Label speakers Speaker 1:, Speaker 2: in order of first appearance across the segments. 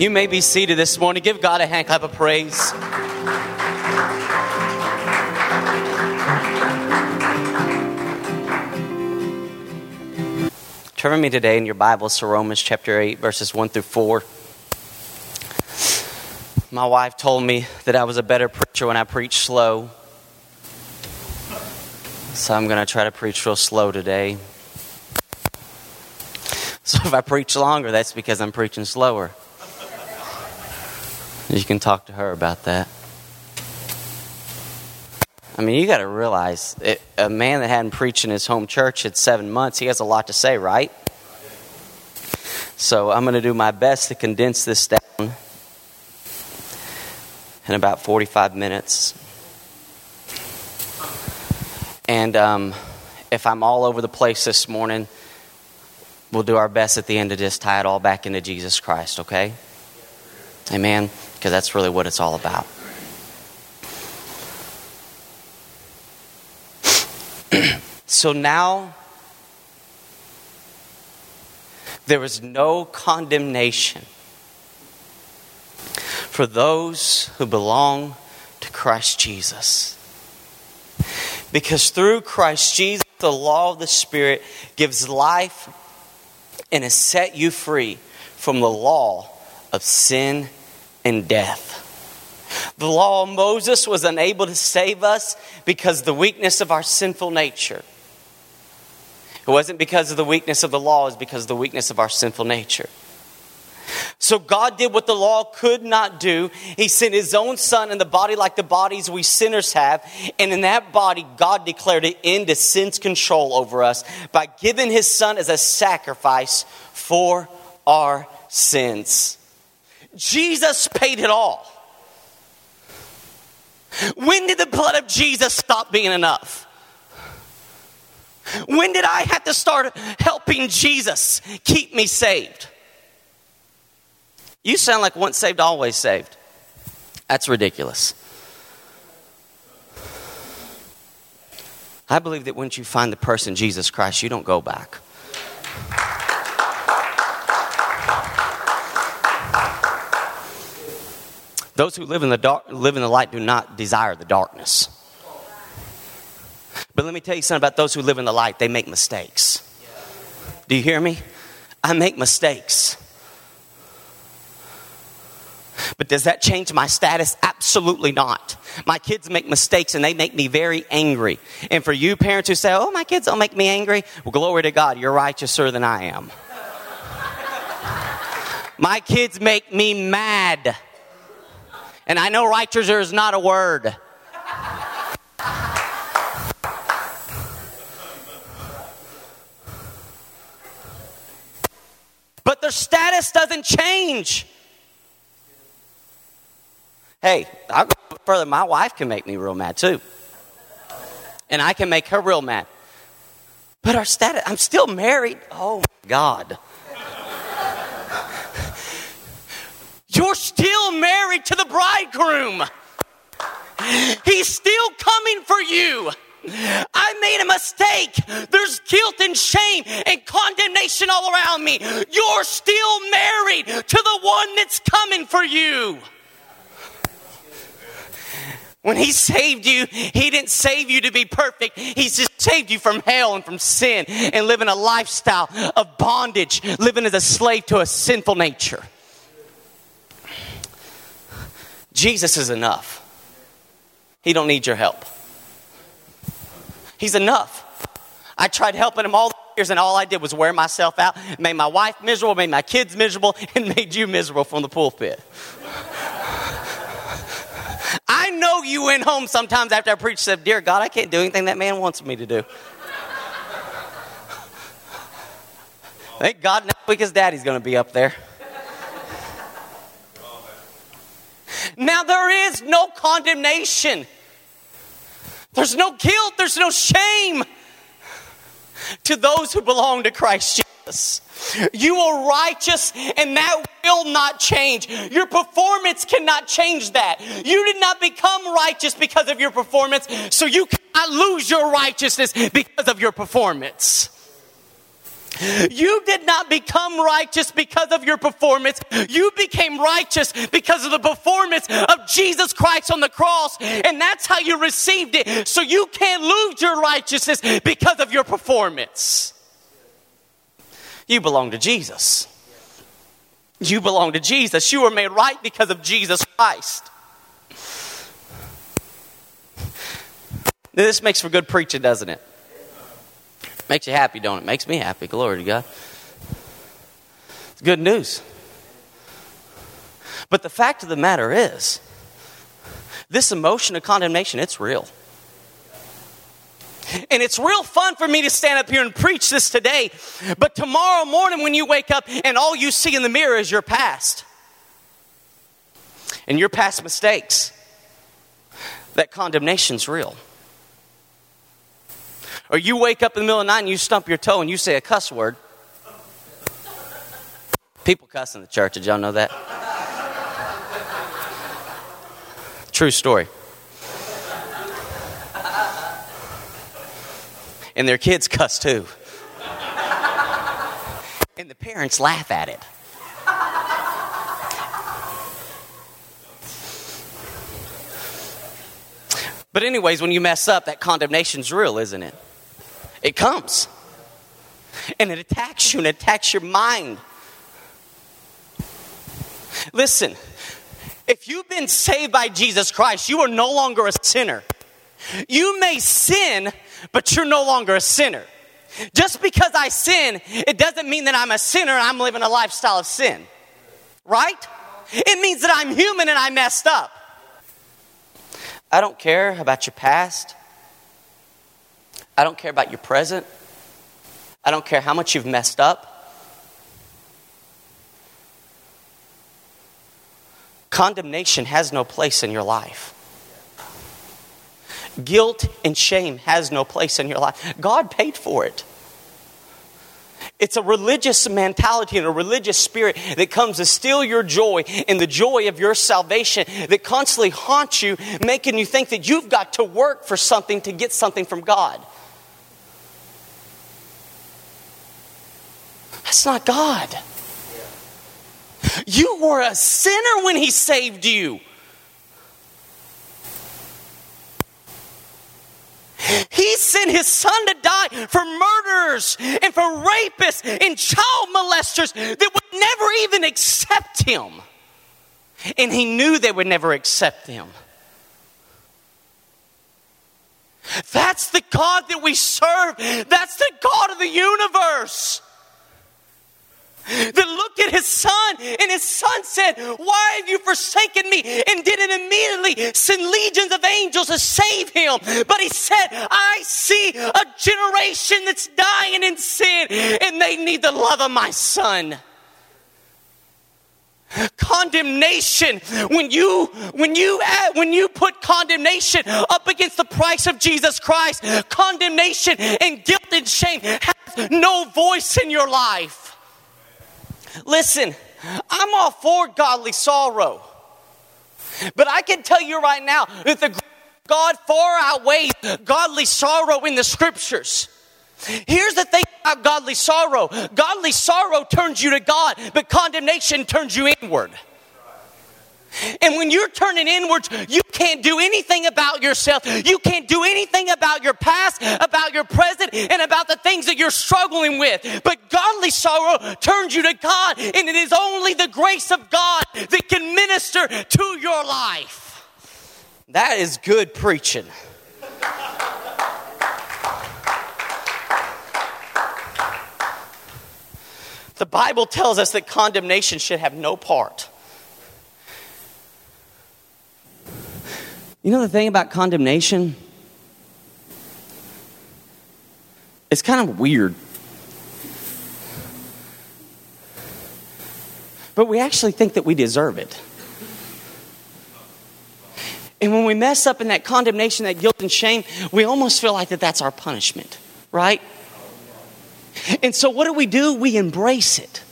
Speaker 1: You may be seated this morning. Give God a hand clap of praise. Turn with me today in your Bibles to Romans chapter 8, verses 1 through 4. My wife told me that I was a better preacher when I preached slow. So I'm going to try to preach real slow today. So if I preach longer, that's because I'm preaching slower. You can talk to her about that. I mean, you got to realize it, a man that hadn't preached in his home church in seven months, he has a lot to say, right? So I'm going to do my best to condense this down in about 45 minutes. And um, if I'm all over the place this morning, we'll do our best at the end to just tie it all back into Jesus Christ, okay? Amen? Because that's really what it's all about. so now there is no condemnation for those who belong to Christ Jesus. Because through Christ Jesus, the law of the Spirit gives life and has set you free from the law of sin and death. The law of Moses was unable to save us because of the weakness of our sinful nature. It wasn't because of the weakness of the law, it was because of the weakness of our sinful nature. So God did what the law could not do. He sent his own son in the body like the bodies we sinners have. And in that body, God declared an end to sin's control over us by giving his son as a sacrifice for our sins. Jesus paid it all. When did the blood of Jesus stop being enough? When did I have to start helping Jesus keep me saved? You sound like once saved, always saved. That's ridiculous. I believe that once you find the person Jesus Christ, you don't go back. Those who live in the dark, live in the light do not desire the darkness. But let me tell you something about those who live in the light. They make mistakes. Do you hear me? I make mistakes. But does that change my status? Absolutely not. My kids make mistakes and they make me very angry. And for you parents who say, oh, my kids don't make me angry, well, glory to God, you're righteouser than I am. my kids make me mad. And I know righteouser is not a word. But their status doesn't change. Hey, I'll go further. My wife can make me real mad too. And I can make her real mad. But our status, I'm still married. Oh God. You're still married to the bridegroom. He's still coming for you. I made a mistake. There's guilt and shame and condemnation all around me. You're still married to the one that's coming for you. When he saved you, he didn't save you to be perfect. He just saved you from hell and from sin and living a lifestyle of bondage, living as a slave to a sinful nature. Jesus is enough. He don't need your help. He's enough. I tried helping him all years, and all I did was wear myself out, made my wife miserable, made my kids miserable, and made you miserable from the pulpit. I know you went home sometimes after I preached, said, Dear God, I can't do anything that man wants me to do. Thank God next week his daddy's going to be up there. Now there is no condemnation. There's no guilt, there's no shame to those who belong to Christ Jesus. You are righteous, and that will not change. Your performance cannot change that. You did not become righteous because of your performance, so you cannot lose your righteousness because of your performance. You did not become righteous because of your performance. You became righteous because of the performance of Jesus Christ on the cross. And that's how you received it. So you can't lose your righteousness because of your performance. You belong to Jesus. You belong to Jesus. You were made right because of Jesus Christ. This makes for good preaching, doesn't it? Makes you happy, don't it? Makes me happy. Glory to God. It's good news. But the fact of the matter is, this emotion of condemnation, it's real. And it's real fun for me to stand up here and preach this today. But tomorrow morning, when you wake up and all you see in the mirror is your past and your past mistakes, that condemnation's real. Or you wake up in the middle of the night and you stump your toe and you say a cuss word. People cuss in the church. Did y'all know that? True story. And their kids cuss too. And the parents laugh at it. But, anyways, when you mess up, that condemnation's real, isn't it? It comes. And it attacks you and it attacks your mind. Listen, if you've been saved by Jesus Christ, you are no longer a sinner. You may sin, but you're no longer a sinner. Just because I sin, it doesn't mean that I'm a sinner and I'm living a lifestyle of sin. Right? It means that I'm human and I messed up. I don't care about your past. I don't care about your present. I don't care how much you've messed up. Condemnation has no place in your life. Guilt and shame has no place in your life. God paid for it. It's a religious mentality and a religious spirit that comes to steal your joy and the joy of your salvation that constantly haunts you, making you think that you've got to work for something to get something from God. That's not God. You were a sinner when He saved you. He sent his son to die for murderers and for rapists and child molesters that would never even accept him. And he knew they would never accept him. That's the God that we serve. That's the God of the universe that looked at his son, and his son said, Why have you forsaken me? And didn't immediately send legions of angels to save him. But he said, I see a generation that's dying in sin, and they need the love of my son condemnation when you when you add, when you put condemnation up against the price of Jesus Christ condemnation and guilt and shame has no voice in your life Listen, I'm all for godly sorrow. But I can tell you right now that the God far outweighs godly sorrow in the scriptures. Here's the thing about godly sorrow godly sorrow turns you to God, but condemnation turns you inward. And when you're turning inwards, you can't do anything about yourself. You can't do anything about your past, about your present, and about the things that you're struggling with. But godly sorrow turns you to God, and it is only the grace of God that can minister to your life. That is good preaching. The Bible tells us that condemnation should have no part You know the thing about condemnation? It's kind of weird. But we actually think that we deserve it. And when we mess up in that condemnation, that guilt and shame, we almost feel like that that's our punishment, right? And so what do we do? We embrace it.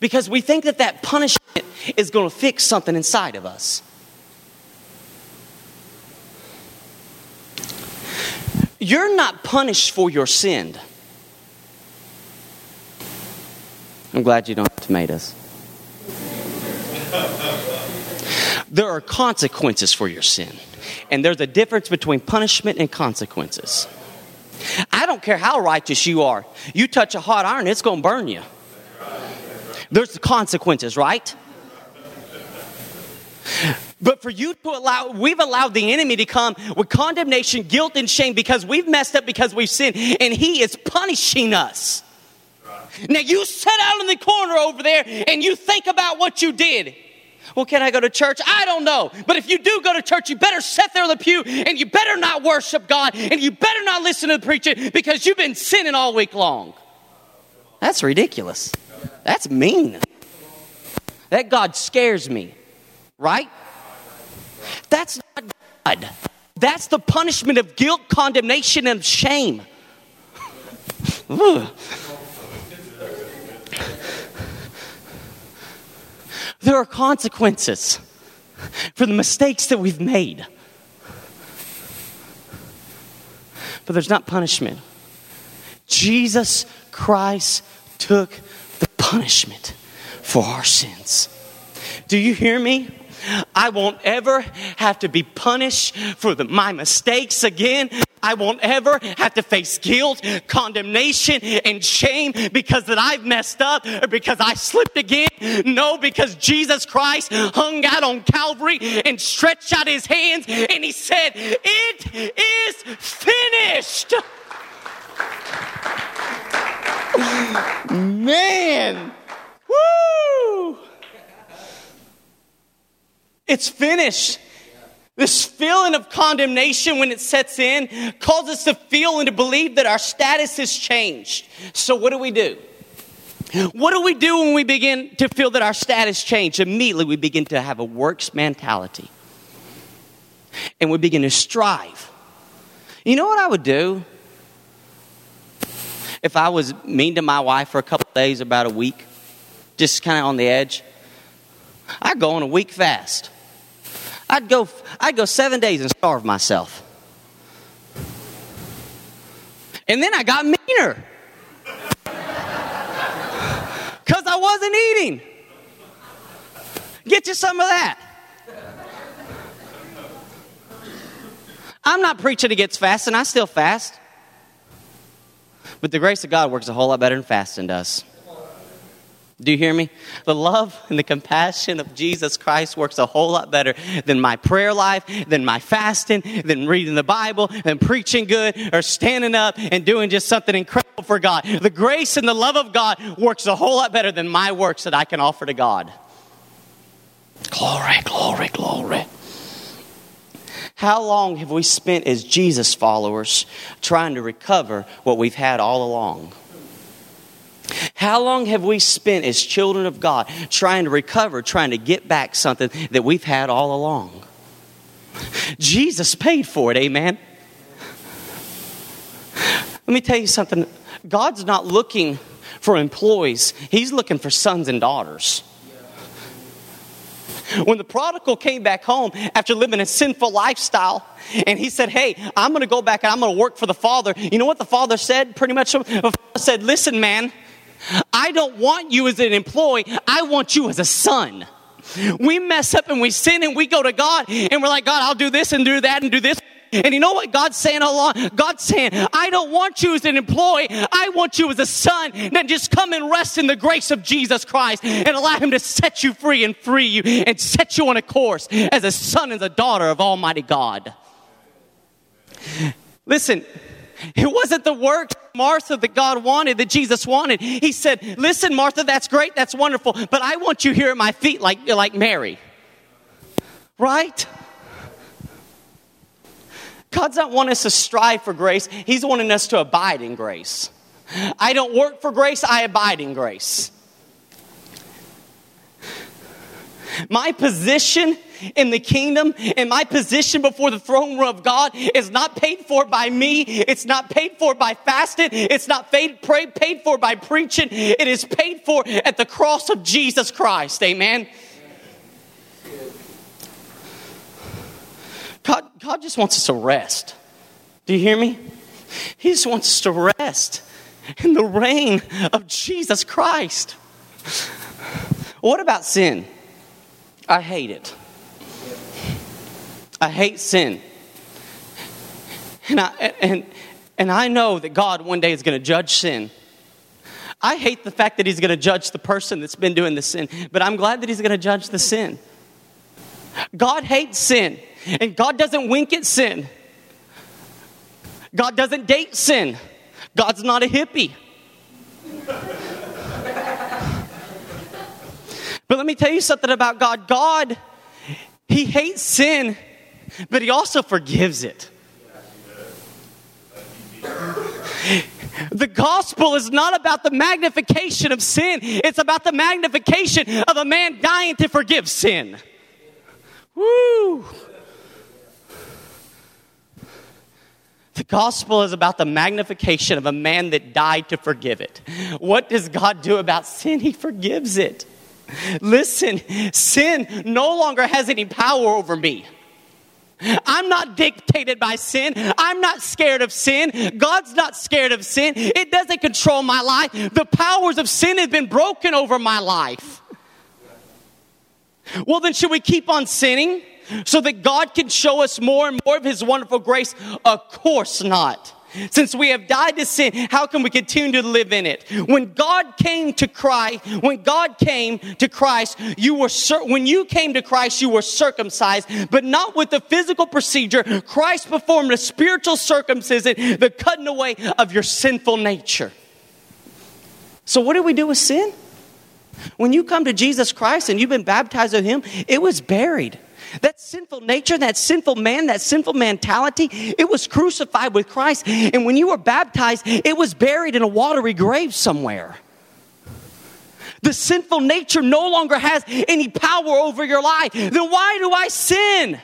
Speaker 1: Because we think that that punishment is going to fix something inside of us. You're not punished for your sin. I'm glad you don't have tomatoes. There are consequences for your sin. And there's a difference between punishment and consequences. I don't care how righteous you are. You touch a hot iron, it's going to burn you. There's the consequences, right? But for you to allow, we've allowed the enemy to come with condemnation, guilt, and shame because we've messed up because we've sinned, and he is punishing us. Now you sit out in the corner over there and you think about what you did. Well, can I go to church? I don't know. But if you do go to church, you better sit there in the pew and you better not worship God and you better not listen to the preacher because you've been sinning all week long. That's ridiculous. That's mean. That God scares me, right? That's not God. That's the punishment of guilt, condemnation, and shame. There are consequences for the mistakes that we've made. But there's not punishment. Jesus Christ took the punishment for our sins. Do you hear me? I won't ever have to be punished for the, my mistakes again. I won't ever have to face guilt, condemnation, and shame because that I've messed up or because I slipped again. No, because Jesus Christ hung out on Calvary and stretched out his hands and he said, It is finished. Man. Woo! It's finished. This feeling of condemnation when it sets in causes us to feel and to believe that our status has changed. So, what do we do? What do we do when we begin to feel that our status changed? Immediately, we begin to have a works mentality and we begin to strive. You know what I would do? If I was mean to my wife for a couple days, about a week, just kind of on the edge, I'd go on a week fast. I'd go, I'd go seven days and starve myself. And then I got meaner because I wasn't eating. Get you some of that. I'm not preaching against fasting, I still fast. But the grace of God works a whole lot better than fasting does. Do you hear me? The love and the compassion of Jesus Christ works a whole lot better than my prayer life, than my fasting, than reading the Bible, than preaching good, or standing up and doing just something incredible for God. The grace and the love of God works a whole lot better than my works that I can offer to God. Glory, glory, glory. How long have we spent as Jesus followers trying to recover what we've had all along? How long have we spent as children of God trying to recover, trying to get back something that we've had all along? Jesus paid for it, amen. Let me tell you something God's not looking for employees, He's looking for sons and daughters. When the prodigal came back home after living a sinful lifestyle, and he said, Hey, I'm going to go back and I'm going to work for the father. You know what the father said? Pretty much, the father said, Listen, man, I don't want you as an employee, I want you as a son. We mess up and we sin and we go to God and we're like, God, I'll do this and do that and do this. And you know what God's saying all along? God's saying, I don't want you as an employee. I want you as a son. Then just come and rest in the grace of Jesus Christ and allow Him to set you free and free you and set you on a course as a son and a daughter of Almighty God. Listen, it wasn't the work, Martha, that God wanted, that Jesus wanted. He said, Listen, Martha, that's great, that's wonderful, but I want you here at my feet like, like Mary. Right? God's not wanting us to strive for grace, He's wanting us to abide in grace. I don't work for grace, I abide in grace. My position in the kingdom and my position before the throne room of God is not paid for by me. It's not paid for by fasting. It's not paid, paid for by preaching. It is paid for at the cross of Jesus Christ. Amen. God, God just wants us to rest. Do you hear me? He just wants us to rest in the reign of Jesus Christ. What about sin? I hate it. I hate sin. And I, and, and I know that God one day is going to judge sin. I hate the fact that He's going to judge the person that's been doing the sin, but I'm glad that He's going to judge the sin. God hates sin, and God doesn't wink at sin. God doesn't date sin. God's not a hippie. But let me tell you something about God. God, He hates sin, but He also forgives it. The gospel is not about the magnification of sin, it's about the magnification of a man dying to forgive sin. Woo! The gospel is about the magnification of a man that died to forgive it. What does God do about sin? He forgives it. Listen, sin no longer has any power over me. I'm not dictated by sin. I'm not scared of sin. God's not scared of sin. It doesn't control my life. The powers of sin have been broken over my life. Well, then, should we keep on sinning so that God can show us more and more of His wonderful grace? Of course not. Since we have died to sin, how can we continue to live in it? When God came to Christ, when God came to Christ, you were when you came to Christ, you were circumcised, but not with the physical procedure. Christ performed a spiritual circumcision, the cutting away of your sinful nature. So what do we do with sin? When you come to Jesus Christ and you've been baptized with Him, it was buried. That sinful nature, that sinful man, that sinful mentality, it was crucified with Christ. And when you were baptized, it was buried in a watery grave somewhere. The sinful nature no longer has any power over your life. Then why do I sin?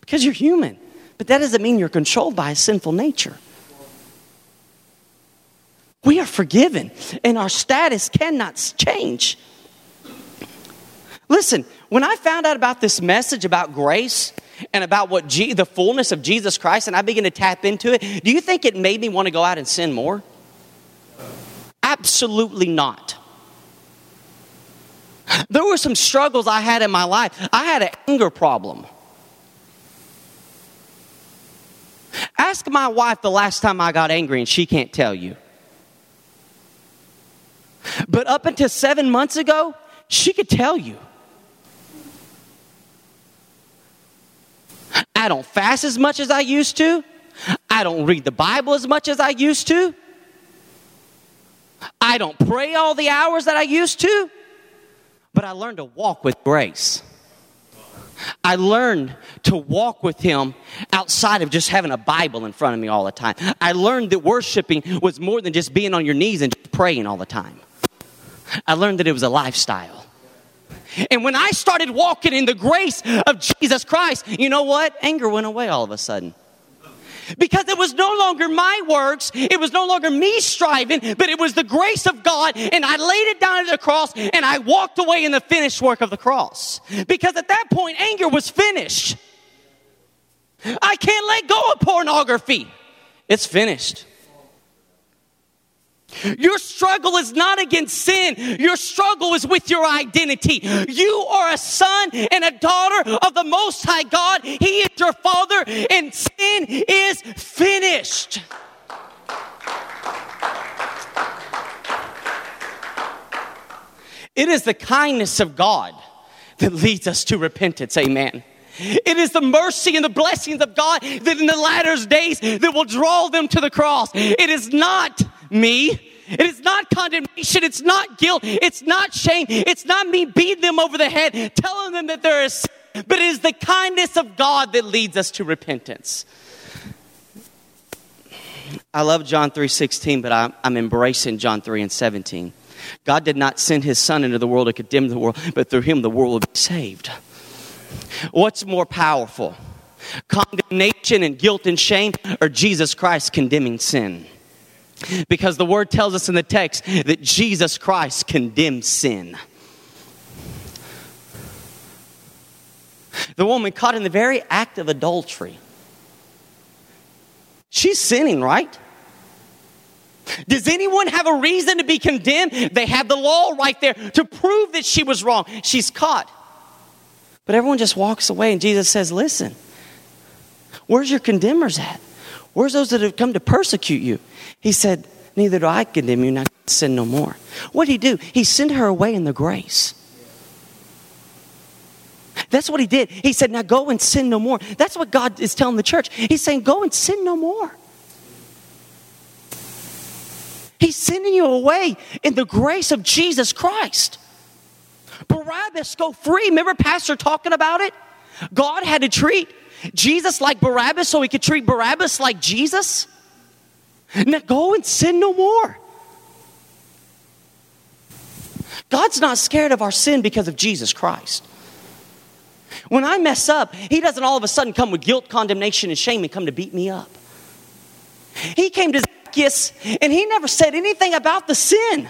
Speaker 1: Because you're human. But that doesn't mean you're controlled by a sinful nature. We are forgiven, and our status cannot change. Listen, when I found out about this message about grace and about what the fullness of Jesus Christ, and I began to tap into it, do you think it made me want to go out and sin more? Absolutely not. There were some struggles I had in my life. I had an anger problem. Ask my wife the last time I got angry, and she can't tell you. But up until seven months ago, she could tell you. I don't fast as much as I used to. I don't read the Bible as much as I used to. I don't pray all the hours that I used to. But I learned to walk with grace. I learned to walk with Him outside of just having a Bible in front of me all the time. I learned that worshiping was more than just being on your knees and praying all the time. I learned that it was a lifestyle. And when I started walking in the grace of Jesus Christ, you know what? Anger went away all of a sudden. Because it was no longer my works, it was no longer me striving, but it was the grace of God, and I laid it down at the cross and I walked away in the finished work of the cross. Because at that point, anger was finished. I can't let go of pornography, it's finished. Your struggle is not against sin. Your struggle is with your identity. You are a son and a daughter of the Most High God. He is your father, and sin is finished. It is the kindness of God that leads us to repentance. Amen. It is the mercy and the blessings of God that in the latter days that will draw them to the cross. It is not me. It is not condemnation. It's not guilt. It's not shame. It's not me beating them over the head, telling them that there is, but it is the kindness of God that leads us to repentance. I love John 3:16, but I'm, I'm embracing John 3 and 17. God did not send his son into the world to condemn the world, but through him the world will be saved. What's more powerful? Condemnation and guilt and shame or Jesus Christ condemning sin? Because the word tells us in the text that Jesus Christ condemns sin. The woman caught in the very act of adultery. She's sinning, right? Does anyone have a reason to be condemned? They have the law right there to prove that she was wrong. She's caught. But everyone just walks away, and Jesus says, Listen, where's your condemners at? Where's those that have come to persecute you? He said, Neither do I condemn you, now sin no more. What did he do? He sent her away in the grace. That's what he did. He said, Now go and sin no more. That's what God is telling the church. He's saying, Go and sin no more. He's sending you away in the grace of Jesus Christ. Barabbas go free. Remember Pastor talking about it? God had to treat Jesus like Barabbas so he could treat Barabbas like Jesus. Now go and sin no more. God's not scared of our sin because of Jesus Christ. When I mess up, He doesn't all of a sudden come with guilt, condemnation, and shame and come to beat me up. He came to Zacchaeus and He never said anything about the sin.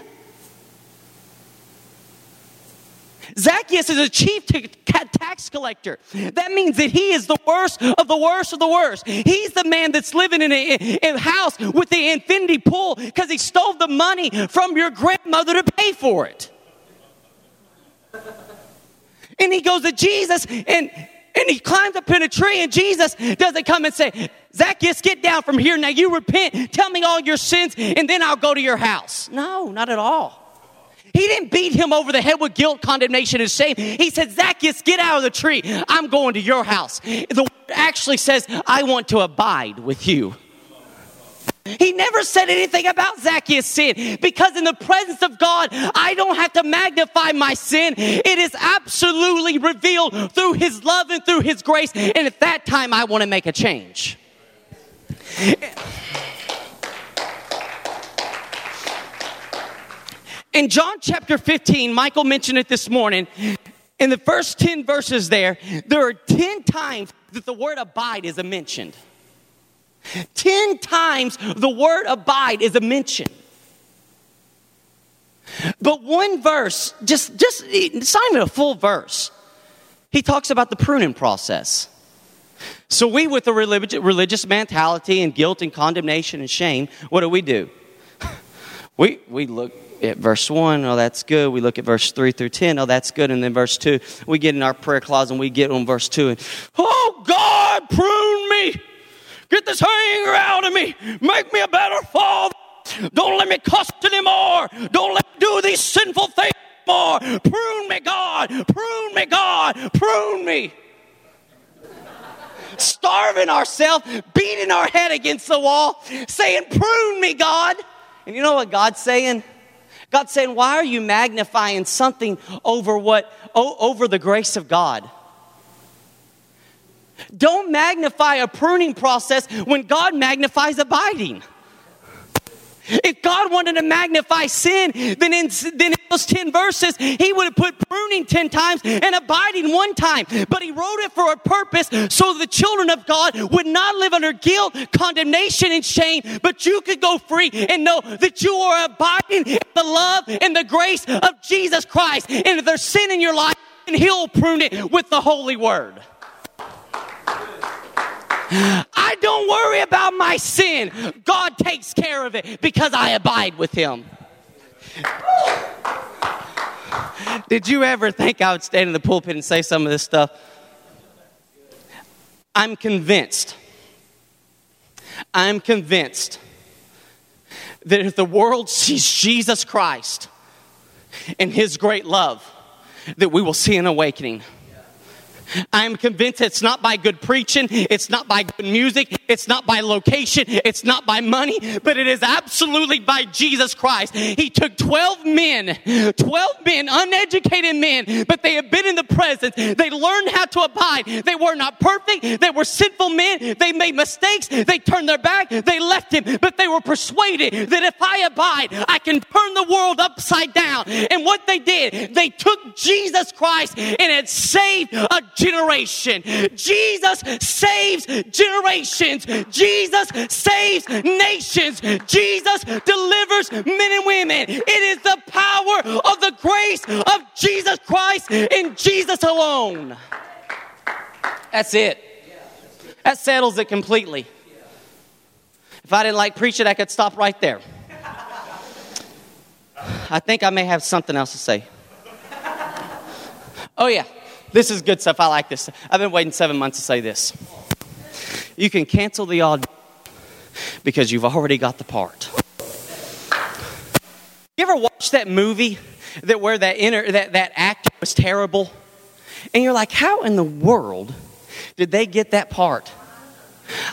Speaker 1: Zacchaeus is a chief tax collector. That means that he is the worst of the worst of the worst. He's the man that's living in a, in a house with the infinity pool because he stole the money from your grandmother to pay for it. And he goes to Jesus and and he climbs up in a tree, and Jesus doesn't come and say, Zacchaeus, get down from here. Now you repent, tell me all your sins, and then I'll go to your house. No, not at all. He didn't beat him over the head with guilt, condemnation, and shame. He said, Zacchaeus, get out of the tree. I'm going to your house. The word actually says, I want to abide with you. He never said anything about Zacchaeus' sin because in the presence of God, I don't have to magnify my sin. It is absolutely revealed through His love and through His grace. And at that time, I want to make a change. In John chapter 15, Michael mentioned it this morning. In the first 10 verses there, there are 10 times that the word abide is mentioned. Ten times the word abide is a mention. But one verse, just, just, it's not even a full verse. He talks about the pruning process. So we, with a religious mentality and guilt and condemnation and shame, what do we do? We, we look at verse 1, oh, that's good. We look at verse 3 through 10, oh, that's good. And then verse 2, we get in our prayer closet and we get on verse 2 and, oh, God, prune me. Get this anger out of me. Make me a better father. Don't let me cuss anymore. Don't let me do these sinful things more. Prune me, God. Prune me, God. Prune me. Starving ourselves, beating our head against the wall, saying, Prune me, God. And you know what God's saying? God's saying, Why are you magnifying something over what over the grace of God? Don't magnify a pruning process when God magnifies abiding. If God wanted to magnify sin, then in, then in those 10 verses, He would have put pruning 10 times and abiding one time. But He wrote it for a purpose so the children of God would not live under guilt, condemnation, and shame, but you could go free and know that you are abiding in the love and the grace of Jesus Christ. And if there's sin in your life, He'll prune it with the Holy Word. I don't worry about my sin. God takes care of it because I abide with Him. Did you ever think I would stand in the pulpit and say some of this stuff? I'm convinced. I'm convinced that if the world sees Jesus Christ and His great love, that we will see an awakening. I'm convinced it's not by good preaching, it's not by good music, it's not by location, it's not by money, but it is absolutely by Jesus Christ. He took 12 men, 12 men, uneducated men, but they had been in the presence. They learned how to abide. They were not perfect, they were sinful men, they made mistakes, they turned their back, they left him, but they were persuaded that if I abide, I can turn the world upside down. And what they did, they took Jesus Christ and it saved a generation. Jesus saves generations. Jesus saves nations. Jesus delivers men and women. It is the power of the grace of Jesus Christ in Jesus alone. That's it. That settles it completely. If I didn't like preaching, I could stop right there. I think I may have something else to say. Oh, yeah. This is good stuff. I like this. I've been waiting seven months to say this. You can cancel the odd because you've already got the part. You ever watch that movie that where that inner that, that actor was terrible? And you're like, how in the world did they get that part?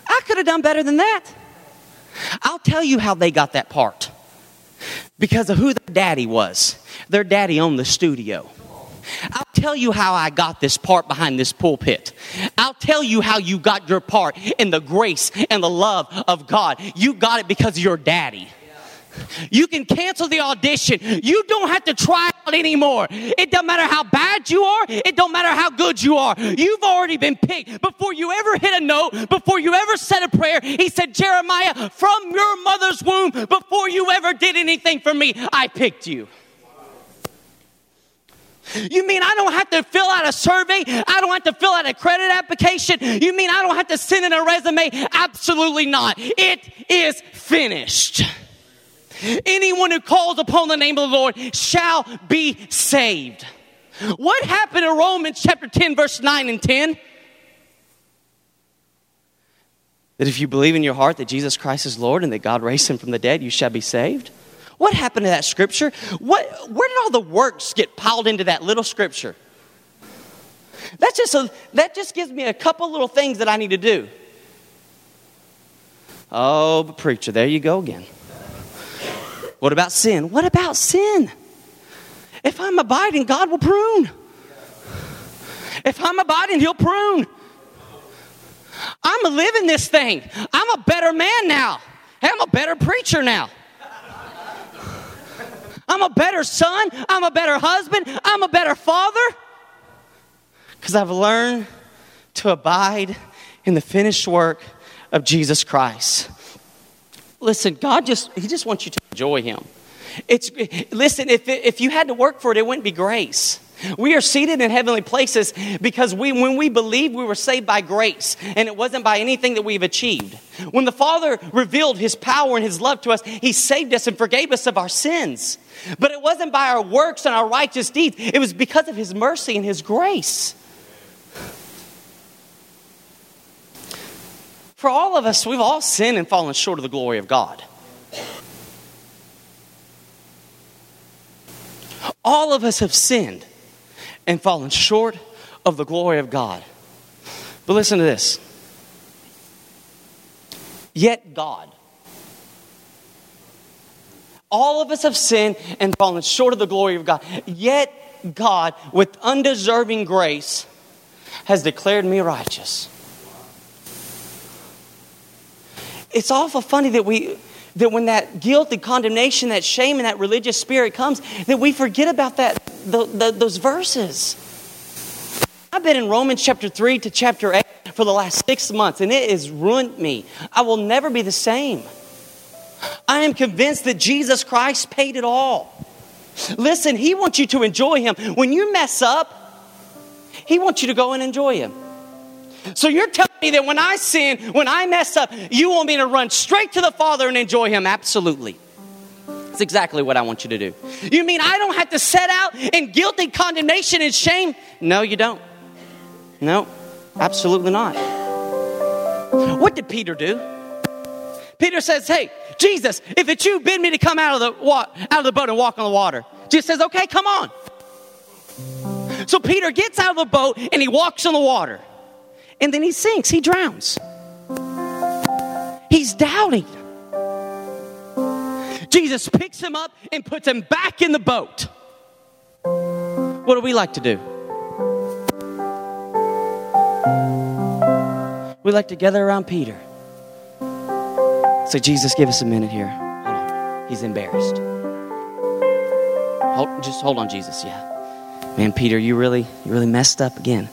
Speaker 1: I could have done better than that. I'll tell you how they got that part. Because of who their daddy was. Their daddy owned the studio. I'll tell you how I got this part behind this pulpit. I'll tell you how you got your part in the grace and the love of God. You got it because of your daddy. You can cancel the audition. You don't have to try out anymore. It doesn't matter how bad you are. It don't matter how good you are. You've already been picked. Before you ever hit a note, before you ever said a prayer, he said, Jeremiah, from your mother's womb, before you ever did anything for me, I picked you. You mean I don't have to fill out a survey? I don't have to fill out a credit application? You mean I don't have to send in a resume? Absolutely not. It is finished. Anyone who calls upon the name of the Lord shall be saved. What happened in Romans chapter 10, verse 9 and 10? That if you believe in your heart that Jesus Christ is Lord and that God raised him from the dead, you shall be saved. What happened to that scripture? What, where did all the works get piled into that little scripture? That's just a, that just gives me a couple little things that I need to do. Oh, but preacher, there you go again. What about sin? What about sin? If I'm abiding, God will prune. If I'm abiding, He'll prune. I'm living this thing. I'm a better man now. I'm a better preacher now. I'm a better son. I'm a better husband. I'm a better father. Because I've learned to abide in the finished work of Jesus Christ. Listen, God just, He just wants you to enjoy Him. It's, listen, if, if you had to work for it, it wouldn't be grace. We are seated in heavenly places because we, when we believe we were saved by grace and it wasn't by anything that we've achieved. When the Father revealed His power and His love to us, He saved us and forgave us of our sins. But it wasn't by our works and our righteous deeds, it was because of His mercy and His grace. For all of us, we've all sinned and fallen short of the glory of God. All of us have sinned and fallen short of the glory of God. But listen to this. Yet God, all of us have sinned and fallen short of the glory of God. Yet God, with undeserving grace, has declared me righteous. It's awful funny that we that when that guilt and condemnation, that shame and that religious spirit comes, that we forget about that the, the, those verses. I've been in Romans chapter 3 to chapter 8 for the last six months, and it has ruined me. I will never be the same. I am convinced that Jesus Christ paid it all. Listen, He wants you to enjoy Him. When you mess up, He wants you to go and enjoy Him. So you're telling me that when I sin, when I mess up, you want me to run straight to the Father and enjoy Him? Absolutely. That's exactly what I want you to do. You mean I don't have to set out in guilt and condemnation and shame? No, you don't. No, absolutely not. What did Peter do? Peter says, Hey, Jesus, if it's you, bid me to come out of the, wa- out of the boat and walk on the water. Jesus says, Okay, come on. So Peter gets out of the boat and he walks on the water and then he sinks, he drowns. He's doubting. Jesus picks him up and puts him back in the boat. What do we like to do? We like to gather around Peter. So, Jesus, give us a minute here. Hold on. He's embarrassed. Hold, just hold on, Jesus. Yeah. Man, Peter, you really, you really messed up again.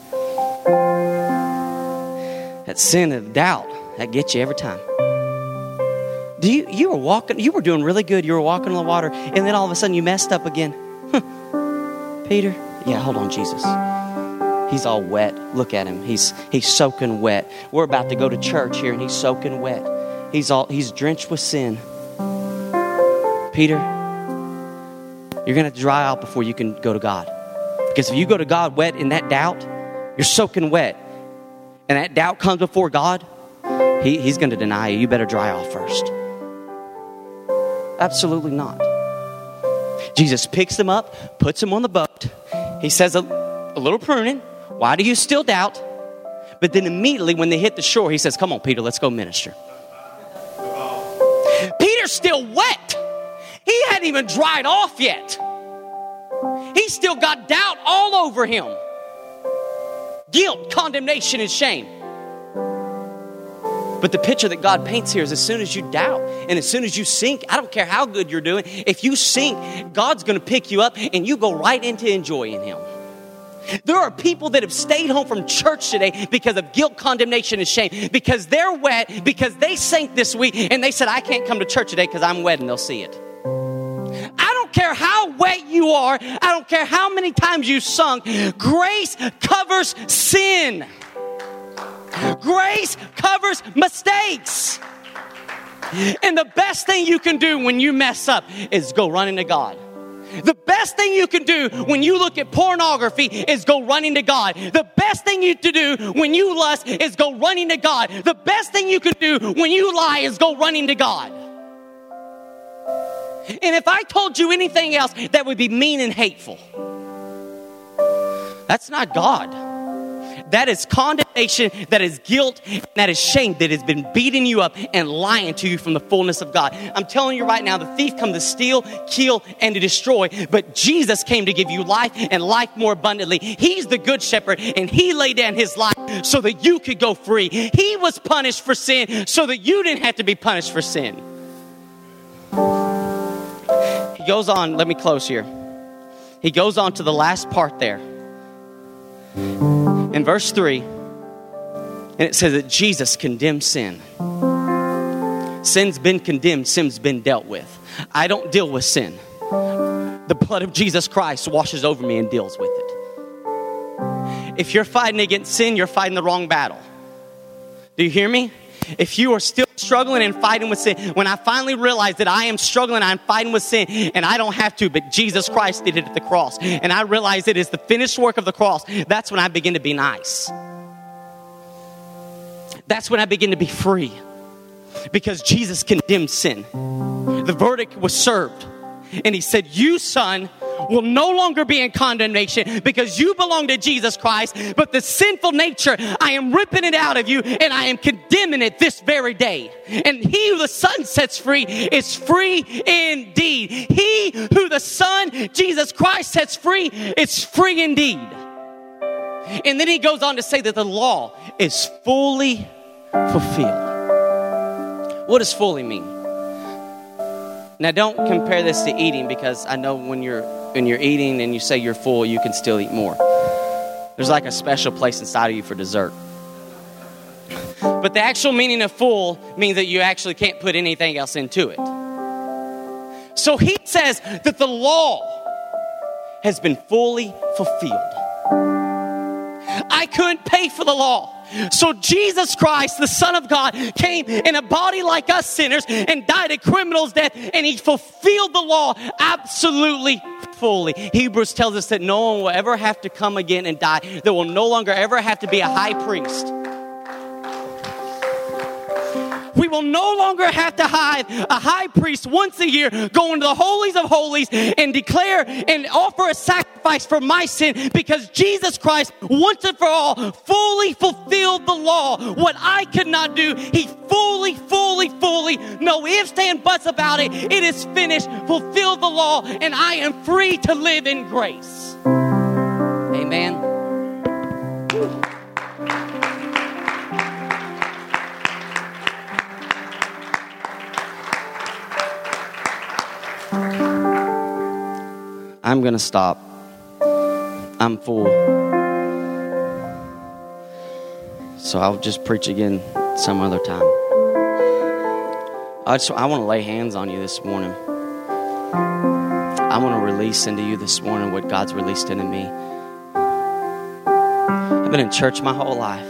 Speaker 1: That sin of doubt, that gets you every time. Do you, you were walking, you were doing really good. You were walking on the water, and then all of a sudden you messed up again. Peter, yeah, hold on, Jesus. He's all wet. Look at him. He's he's soaking wet. We're about to go to church here, and he's soaking wet. He's all he's drenched with sin. Peter, you're to dry out before you can go to God. Because if you go to God wet in that doubt, you're soaking wet, and that doubt comes before God, he, He's going to deny you. You better dry off first. Absolutely not. Jesus picks them up, puts them on the boat. He says a, a little pruning. Why do you still doubt? But then immediately when they hit the shore, he says, Come on, Peter, let's go minister. Peter's still wet. He hadn't even dried off yet. He still got doubt all over him guilt, condemnation, and shame. But the picture that God paints here is as soon as you doubt and as soon as you sink, I don't care how good you're doing, if you sink, God's going to pick you up and you go right into enjoying Him. There are people that have stayed home from church today because of guilt, condemnation, and shame, because they're wet, because they sank this week, and they said, I can't come to church today because I'm wet, and they'll see it. I don't care how wet you are, I don't care how many times you sunk, grace covers sin. Grace covers mistakes. And the best thing you can do when you mess up is go running to God. The best thing you can do when you look at pornography is go running to God. The best thing you to do when you lust is go running to God. The best thing you can do when you lie is go running to God. And if I told you anything else, that would be mean and hateful. That's not God. That is condemnation, that is guilt, that is shame that has been beating you up and lying to you from the fullness of God. I'm telling you right now, the thief comes to steal, kill, and to destroy, but Jesus came to give you life and life more abundantly. He's the good shepherd, and He laid down His life so that you could go free. He was punished for sin so that you didn't have to be punished for sin. He goes on, let me close here. He goes on to the last part there in verse 3, and it says that Jesus condemned sin. Sin's been condemned, sin's been dealt with. I don't deal with sin. The blood of Jesus Christ washes over me and deals with it. If you're fighting against sin, you're fighting the wrong battle. Do you hear me? If you are still struggling and fighting with sin, when I finally realize that I am struggling, I'm fighting with sin, and I don't have to, but Jesus Christ did it at the cross, and I realize it is the finished work of the cross, that's when I begin to be nice. That's when I begin to be free. Because Jesus condemned sin. The verdict was served. And he said, You, son, will no longer be in condemnation because you belong to Jesus Christ, but the sinful nature, I am ripping it out of you and I am condemning it this very day. And he who the Son sets free is free indeed. He who the Son, Jesus Christ, sets free is free indeed. And then he goes on to say that the law is fully fulfilled. What does fully mean? Now, don't compare this to eating because I know when you're when you're eating and you say you're full, you can still eat more. There's like a special place inside of you for dessert. But the actual meaning of full means that you actually can't put anything else into it. So he says that the law has been fully fulfilled. I couldn't pay for the law. So Jesus Christ, the Son of God, came in a body like us sinners and died a criminal's death, and he fulfilled the law absolutely fully. Hebrews tells us that no one will ever have to come again and die. There will no longer ever have to be a high priest. We will no longer have to hide a high priest once a year go into the holies of holies and declare and offer a sacrifice for my sin because Jesus Christ once and for all fully fulfilled the law. What I could not do, he fully, fully, fully, no ifs and buts about it. It is finished, fulfilled the law, and I am free to live in grace. Amen. I'm going to stop. I'm full. So I'll just preach again some other time. I, just, I want to lay hands on you this morning. I want to release into you this morning what God's released into me. I've been in church my whole life.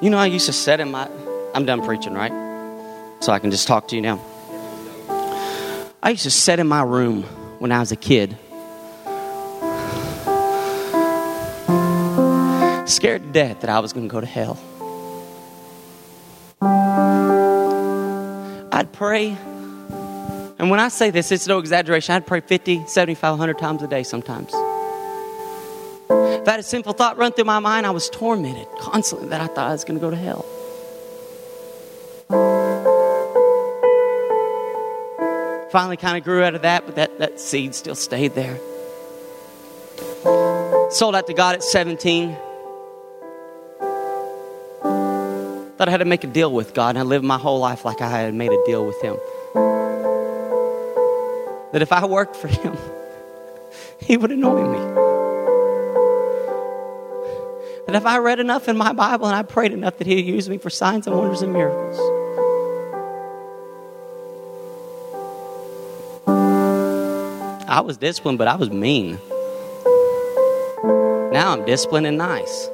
Speaker 1: You know, I used to sit in my. I'm done preaching, right? So I can just talk to you now. I used to sit in my room when I was a kid. Scared to death that I was going to go to hell. I'd pray. And when I say this, it's no exaggeration. I'd pray 50, 75, 100 times a day sometimes. If I had a simple thought run through my mind, I was tormented constantly that I thought I was going to go to hell. Finally, kind of grew out of that, but that, that seed still stayed there. Sold out to God at 17. Thought I had to make a deal with God, and I lived my whole life like I had made a deal with Him. That if I worked for Him, He would annoy me. That if I read enough in my Bible and I prayed enough, that He'd use me for signs and wonders and miracles. I was disciplined, but I was mean. Now I'm disciplined and nice.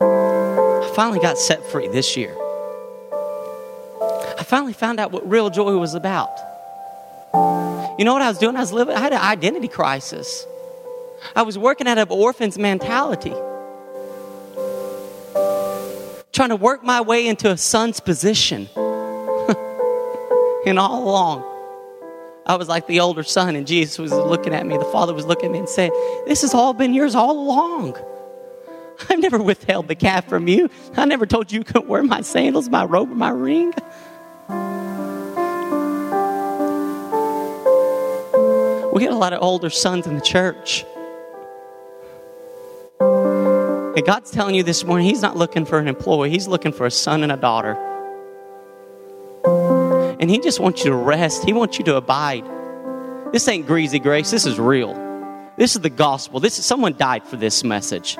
Speaker 1: I finally got set free this year. I finally found out what real joy was about. You know what I was doing? I was living, I had an identity crisis. I was working out of orphan's mentality. Trying to work my way into a son's position. And all along, I was like the older son, and Jesus was looking at me. The Father was looking at me and saying, This has all been yours all along. I've never withheld the calf from you. I never told you you couldn't wear my sandals, my robe, my ring. We get a lot of older sons in the church. And God's telling you this morning, He's not looking for an employee, He's looking for a son and a daughter. And He just wants you to rest, He wants you to abide. This ain't greasy grace, this is real. This is the gospel. This is someone died for this message.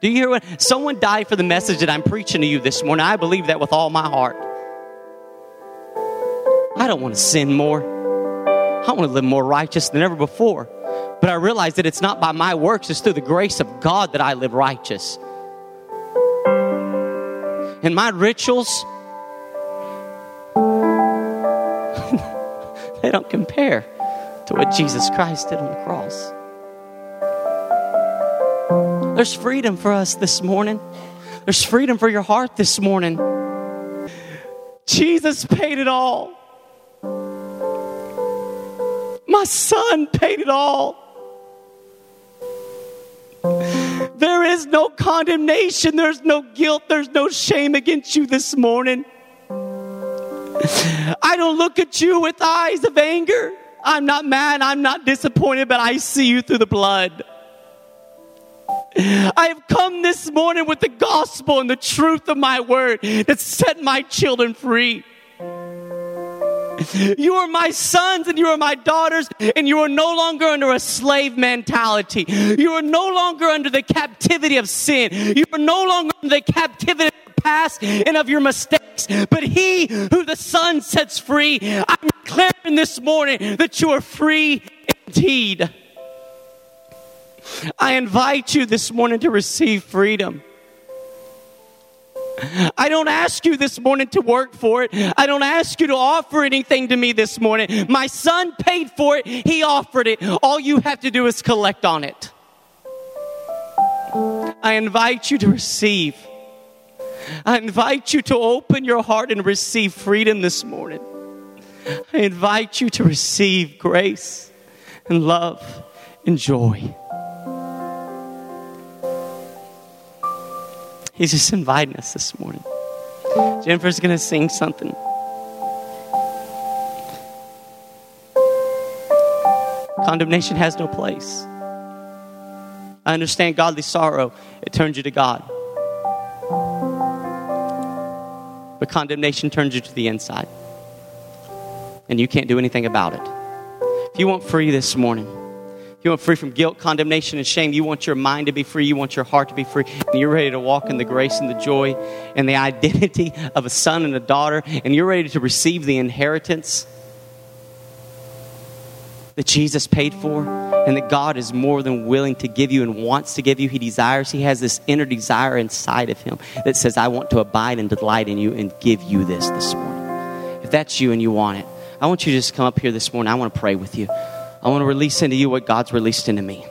Speaker 1: Do you hear what? Someone died for the message that I'm preaching to you this morning. I believe that with all my heart. I don't want to sin more. I want to live more righteous than ever before. But I realize that it's not by my works, it's through the grace of God that I live righteous. And my rituals, they don't compare to what Jesus Christ did on the cross. There's freedom for us this morning. There's freedom for your heart this morning. Jesus paid it all. My son paid it all. There is no condemnation, there's no guilt, there's no shame against you this morning. I don't look at you with eyes of anger. I'm not mad, I'm not disappointed, but I see you through the blood. I have come this morning with the gospel and the truth of my word that set my children free. You are my sons and you are my daughters, and you are no longer under a slave mentality. You are no longer under the captivity of sin. You are no longer under the captivity past and of your mistakes. But he who the Son sets free, I'm declaring this morning that you are free indeed. I invite you this morning to receive freedom. I don't ask you this morning to work for it. I don't ask you to offer anything to me this morning. My son paid for it, he offered it. All you have to do is collect on it. I invite you to receive. I invite you to open your heart and receive freedom this morning. I invite you to receive grace and love and joy. He's just inviting us this morning. Jennifer's going to sing something. Condemnation has no place. I understand godly sorrow, it turns you to God. But condemnation turns you to the inside. And you can't do anything about it. If you want free this morning, if you want free from guilt, condemnation, and shame. You want your mind to be free. You want your heart to be free. And you're ready to walk in the grace and the joy and the identity of a son and a daughter. And you're ready to receive the inheritance. That Jesus paid for and that God is more than willing to give you and wants to give you. He desires, He has this inner desire inside of Him that says, I want to abide and delight in you and give you this this morning. If that's you and you want it, I want you to just come up here this morning. I want to pray with you. I want to release into you what God's released into me.